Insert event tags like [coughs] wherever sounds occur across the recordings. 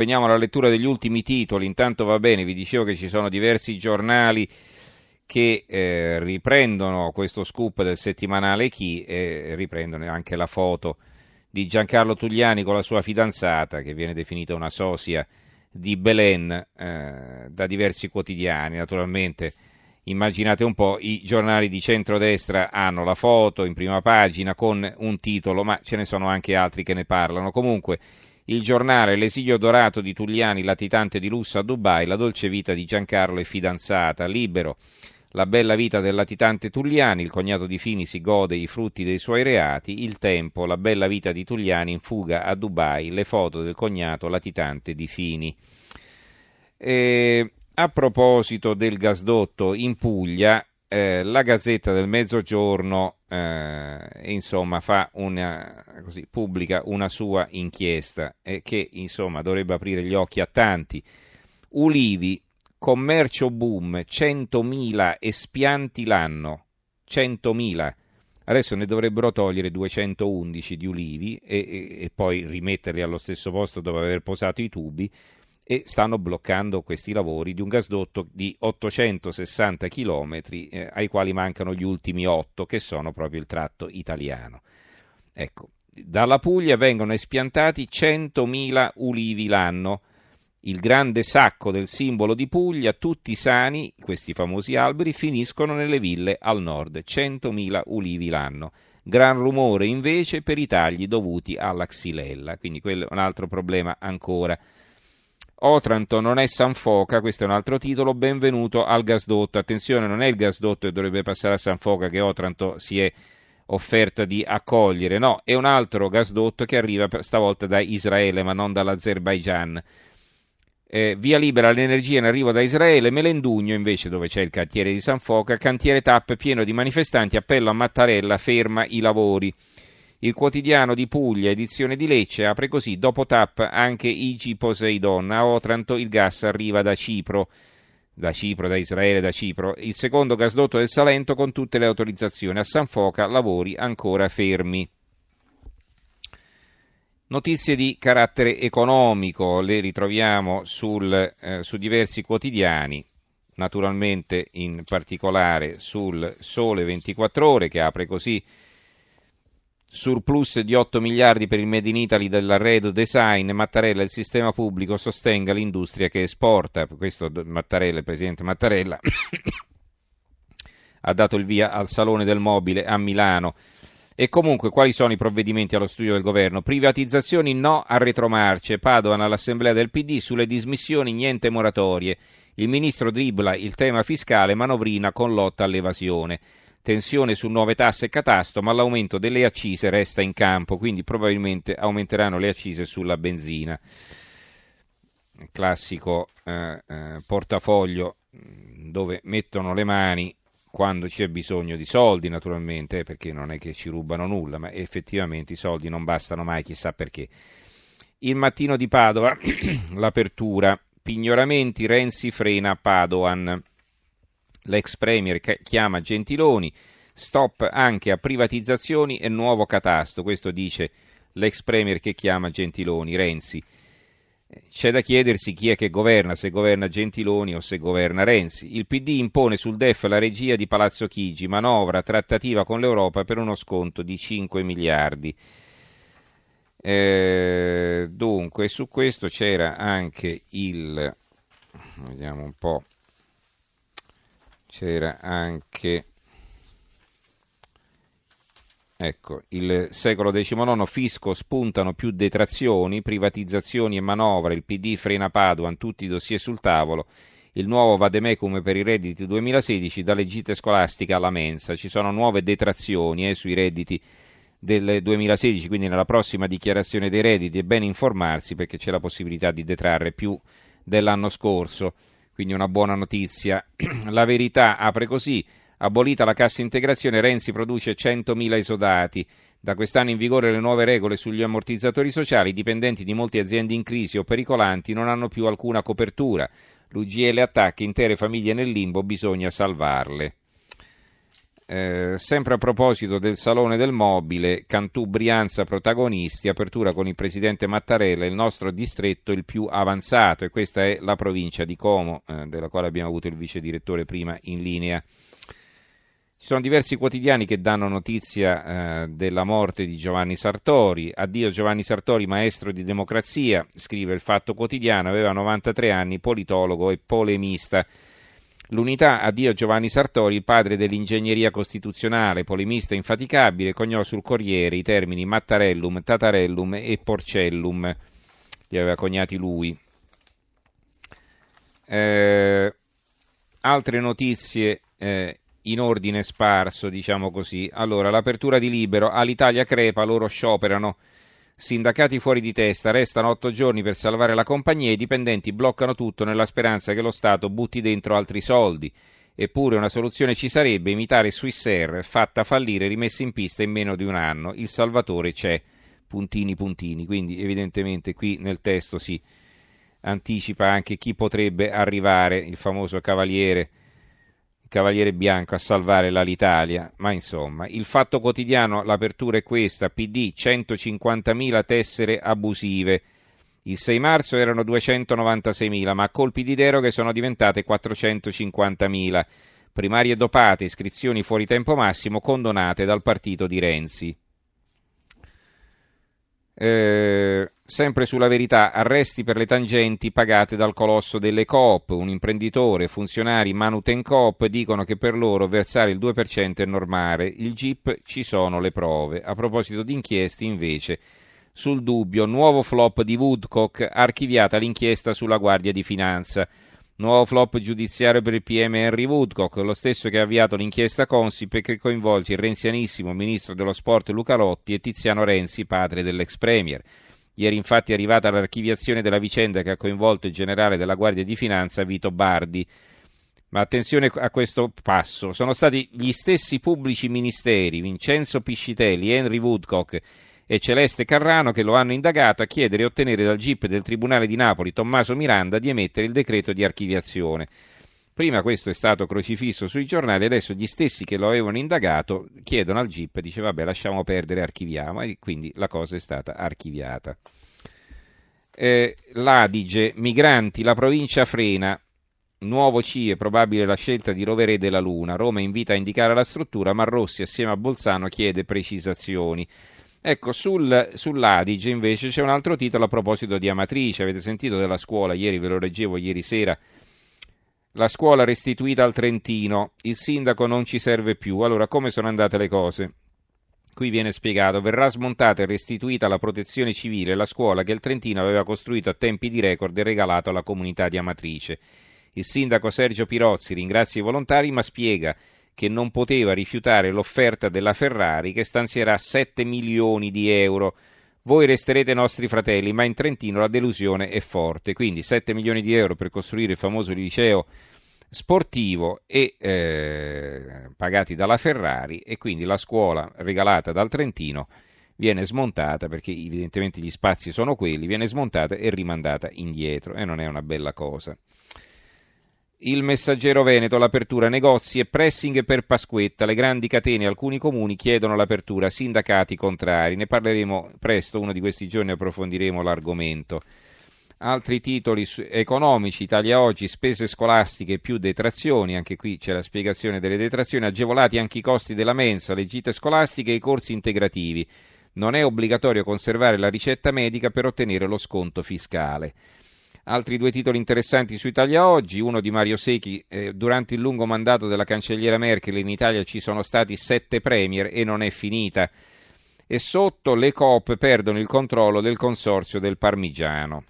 Veniamo alla lettura degli ultimi titoli, intanto va bene, vi dicevo che ci sono diversi giornali che eh, riprendono questo scoop del settimanale Chi e riprendono anche la foto di Giancarlo Tugliani con la sua fidanzata, che viene definita una sosia di Belen eh, da diversi quotidiani. Naturalmente, immaginate un po', i giornali di centrodestra hanno la foto in prima pagina con un titolo, ma ce ne sono anche altri che ne parlano. Comunque, il giornale L'esilio dorato di Tugliani, latitante di lusso a Dubai, la dolce vita di Giancarlo e fidanzata, libero. La bella vita del latitante Tugliani, il cognato di Fini si gode i frutti dei suoi reati, il tempo, la bella vita di Tugliani in fuga a Dubai, le foto del cognato latitante di Fini. E a proposito del gasdotto in Puglia, eh, la Gazzetta del Mezzogiorno eh, insomma, una, così, pubblica una sua inchiesta eh, che insomma, dovrebbe aprire gli occhi a tanti. Ulivi, commercio boom, 100.000 espianti l'anno, 100.000. Adesso ne dovrebbero togliere 211 di ulivi e, e, e poi rimetterli allo stesso posto dove aver posato i tubi e stanno bloccando questi lavori di un gasdotto di 860 km eh, ai quali mancano gli ultimi 8 che sono proprio il tratto italiano. Ecco, dalla Puglia vengono espiantati 100.000 ulivi l'anno. Il grande sacco del simbolo di Puglia, tutti sani, questi famosi alberi, finiscono nelle ville al nord, 100.000 ulivi l'anno. Gran rumore invece per i tagli dovuti alla xylella, quindi quello è un altro problema ancora. Otranto non è San Foca, questo è un altro titolo, benvenuto al gasdotto. Attenzione, non è il gasdotto che dovrebbe passare a San Foca che Otranto si è offerta di accogliere, no, è un altro gasdotto che arriva stavolta da Israele ma non dall'Azerbaigian. Eh, via libera l'energia in arrivo da Israele, Melendugno invece dove c'è il cantiere di San Foca, cantiere TAP pieno di manifestanti, appello a Mattarella, ferma i lavori. Il quotidiano di Puglia, edizione di Lecce, apre così, dopo TAP anche Igi Poseidon, a Otranto il gas arriva da Cipro, da Cipro, da Israele, da Cipro, il secondo gasdotto del Salento con tutte le autorizzazioni, a San Foca lavori ancora fermi. Notizie di carattere economico le ritroviamo sul, eh, su diversi quotidiani, naturalmente in particolare sul Sole 24 ore che apre così surplus di 8 miliardi per il Made in Italy dell'arredo design, Mattarella il sistema pubblico sostenga l'industria che esporta, questo Mattarella, il presidente Mattarella [coughs] ha dato il via al Salone del Mobile a Milano. E comunque quali sono i provvedimenti allo studio del governo? Privatizzazioni no a retromarce, Padoan all'assemblea del PD sulle dismissioni niente moratorie. Il ministro dribbla il tema fiscale, manovrina con lotta all'evasione tensione su nuove tasse e catasto, ma l'aumento delle accise resta in campo, quindi probabilmente aumenteranno le accise sulla benzina. classico eh, eh, portafoglio mm, dove mettono le mani quando c'è bisogno di soldi, naturalmente, eh, perché non è che ci rubano nulla, ma effettivamente i soldi non bastano mai, chissà perché. Il mattino di Padova, [clears throat] l'apertura, pignoramenti, Renzi frena Padoan. L'ex premier chiama Gentiloni, stop anche a privatizzazioni e nuovo catasto, questo dice l'ex premier che chiama Gentiloni, Renzi. C'è da chiedersi chi è che governa, se governa Gentiloni o se governa Renzi. Il PD impone sul DEF la regia di Palazzo Chigi, manovra trattativa con l'Europa per uno sconto di 5 miliardi. Eh, dunque, su questo c'era anche il... vediamo un po' c'era anche Ecco, il secolo XIX fisco spuntano più detrazioni, privatizzazioni e manovre, il PD frena Paduan, tutti i dossier sul tavolo, il nuovo vademecum per i redditi 2016 dalle gite scolastiche alla mensa, ci sono nuove detrazioni eh, sui redditi del 2016, quindi nella prossima dichiarazione dei redditi è bene informarsi perché c'è la possibilità di detrarre più dell'anno scorso quindi una buona notizia. [clears throat] La verità apre così, abolita la cassa integrazione, Renzi produce 100.000 esodati. Da quest'anno in vigore le nuove regole sugli ammortizzatori sociali, i dipendenti di molte aziende in crisi o pericolanti non hanno più alcuna copertura. L'UGL attacca intere famiglie nel limbo, bisogna salvarle. Eh, sempre a proposito del Salone del Mobile, Cantù Brianza protagonisti, apertura con il presidente Mattarella, il nostro distretto il più avanzato e questa è la provincia di Como, eh, della quale abbiamo avuto il vice direttore prima in linea. Ci sono diversi quotidiani che danno notizia eh, della morte di Giovanni Sartori. Addio Giovanni Sartori, maestro di democrazia, scrive il Fatto Quotidiano, aveva 93 anni, politologo e polemista. L'unità addio Giovanni Sartori, il padre dell'ingegneria costituzionale, polemista infaticabile, coniò sul Corriere i termini Mattarellum, Tatarellum e Porcellum. Li aveva coniati lui. Eh, altre notizie eh, in ordine sparso, diciamo così. Allora, l'apertura di libero, all'Italia crepa, loro scioperano. Sindacati fuori di testa, restano otto giorni per salvare la compagnia e i dipendenti bloccano tutto nella speranza che lo Stato butti dentro altri soldi. Eppure una soluzione ci sarebbe, imitare Swissair, fatta fallire e rimessa in pista in meno di un anno. Il salvatore c'è, puntini puntini, quindi evidentemente qui nel testo si anticipa anche chi potrebbe arrivare, il famoso cavaliere Cavaliere Bianco a salvare l'Alitalia, ma insomma, il fatto quotidiano, l'apertura è questa, PD 150.000 tessere abusive. Il 6 marzo erano 296.000, ma a colpi di deroghe sono diventate 450.000. Primarie dopate, iscrizioni fuori tempo massimo condonate dal partito di Renzi. Eh, sempre sulla verità, arresti per le tangenti pagate dal colosso delle Coop. Un imprenditore, funzionari Manuten Coop dicono che per loro versare il 2% è normale. Il GIP ci sono le prove. A proposito di inchieste, invece, sul dubbio, nuovo flop di Woodcock, archiviata l'inchiesta sulla Guardia di Finanza. Nuovo flop giudiziario per il PM Henry Woodcock, lo stesso che ha avviato l'inchiesta Consip e che coinvolge il renzianissimo ministro dello sport Luca Lotti e Tiziano Renzi, padre dell'ex premier. Ieri infatti è arrivata l'archiviazione della vicenda che ha coinvolto il generale della Guardia di Finanza Vito Bardi. Ma attenzione a questo passo, sono stati gli stessi pubblici ministeri, Vincenzo Piscitelli, Henry Woodcock e Celeste Carrano che lo hanno indagato a chiedere e ottenere dal GIP del Tribunale di Napoli Tommaso Miranda di emettere il decreto di archiviazione. Prima questo è stato crocifisso sui giornali, adesso gli stessi che lo avevano indagato chiedono al GIP, dice vabbè lasciamo perdere, archiviamo e quindi la cosa è stata archiviata. Eh, L'Adige, migranti, la provincia frena, nuovo CIE, probabile la scelta di Rovere della Luna, Roma invita a indicare la struttura, ma Rossi assieme a Bolzano chiede precisazioni. Ecco, sul, sull'Adige invece c'è un altro titolo a proposito di Amatrice. Avete sentito della scuola, ieri ve lo leggevo ieri sera. La scuola restituita al Trentino, il sindaco non ci serve più. Allora, come sono andate le cose? Qui viene spiegato, verrà smontata e restituita alla protezione civile la scuola che il Trentino aveva costruito a tempi di record e regalato alla comunità di Amatrice. Il sindaco Sergio Pirozzi ringrazia i volontari ma spiega che non poteva rifiutare l'offerta della Ferrari che stanzierà 7 milioni di euro. Voi resterete nostri fratelli, ma in Trentino la delusione è forte. Quindi 7 milioni di euro per costruire il famoso liceo sportivo e eh, pagati dalla Ferrari e quindi la scuola regalata dal Trentino viene smontata perché evidentemente gli spazi sono quelli, viene smontata e rimandata indietro e non è una bella cosa. Il messaggero Veneto, l'apertura negozi e pressing per Pasquetta. Le grandi catene, alcuni comuni chiedono l'apertura, sindacati contrari. Ne parleremo presto, uno di questi giorni approfondiremo l'argomento. Altri titoli economici, Italia oggi, spese scolastiche più detrazioni, anche qui c'è la spiegazione delle detrazioni, agevolati anche i costi della mensa, le gite scolastiche e i corsi integrativi. Non è obbligatorio conservare la ricetta medica per ottenere lo sconto fiscale. Altri due titoli interessanti su Italia Oggi, uno di Mario Secchi, eh, durante il lungo mandato della cancelliera Merkel in Italia ci sono stati sette premier e non è finita. E sotto le COP perdono il controllo del consorzio del Parmigiano.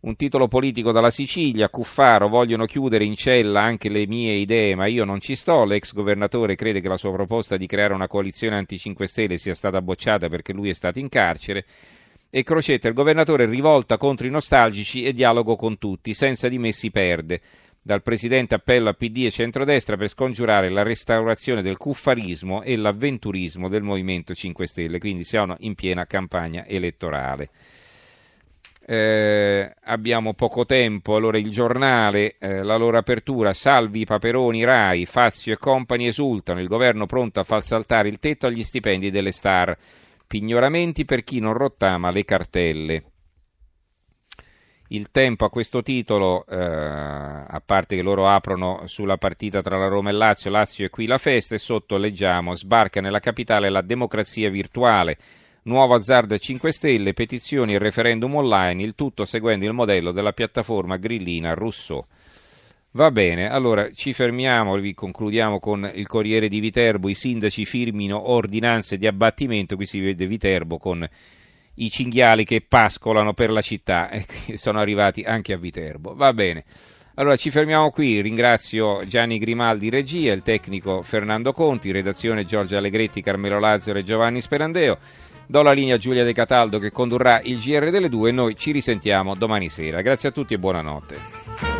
Un titolo politico dalla Sicilia, Cuffaro, vogliono chiudere in cella anche le mie idee, ma io non ci sto. L'ex governatore crede che la sua proposta di creare una coalizione anti-5 Stelle sia stata bocciata perché lui è stato in carcere e Crocetta, il governatore, rivolta contro i nostalgici e dialogo con tutti, senza di me si perde. Dal presidente appello a PD e centrodestra per scongiurare la restaurazione del cuffarismo e l'avventurismo del Movimento 5 Stelle, quindi siamo in piena campagna elettorale. Eh, abbiamo poco tempo, allora il giornale, eh, la loro apertura, Salvi, Paperoni, Rai, Fazio e compagni esultano, il governo pronto a far saltare il tetto agli stipendi delle star, pignoramenti per chi non rottama le cartelle. Il tempo a questo titolo, eh, a parte che loro aprono sulla partita tra la Roma e Lazio, Lazio è qui la festa e sotto leggiamo sbarca nella capitale la democrazia virtuale, nuovo azzardo 5 Stelle, petizioni e referendum online, il tutto seguendo il modello della piattaforma grillina Rousseau. Va bene, allora ci fermiamo, vi concludiamo con il Corriere di Viterbo, i sindaci firmino ordinanze di abbattimento, qui si vede Viterbo con i cinghiali che pascolano per la città [laughs] e sono arrivati anche a Viterbo. Va bene. Allora ci fermiamo qui, ringrazio Gianni Grimaldi regia, il tecnico Fernando Conti, redazione Giorgio Allegretti, Carmelo Lazzaro e Giovanni Sperandeo. Do la linea a Giulia De Cataldo che condurrà il GR delle due e noi ci risentiamo domani sera. Grazie a tutti e buonanotte.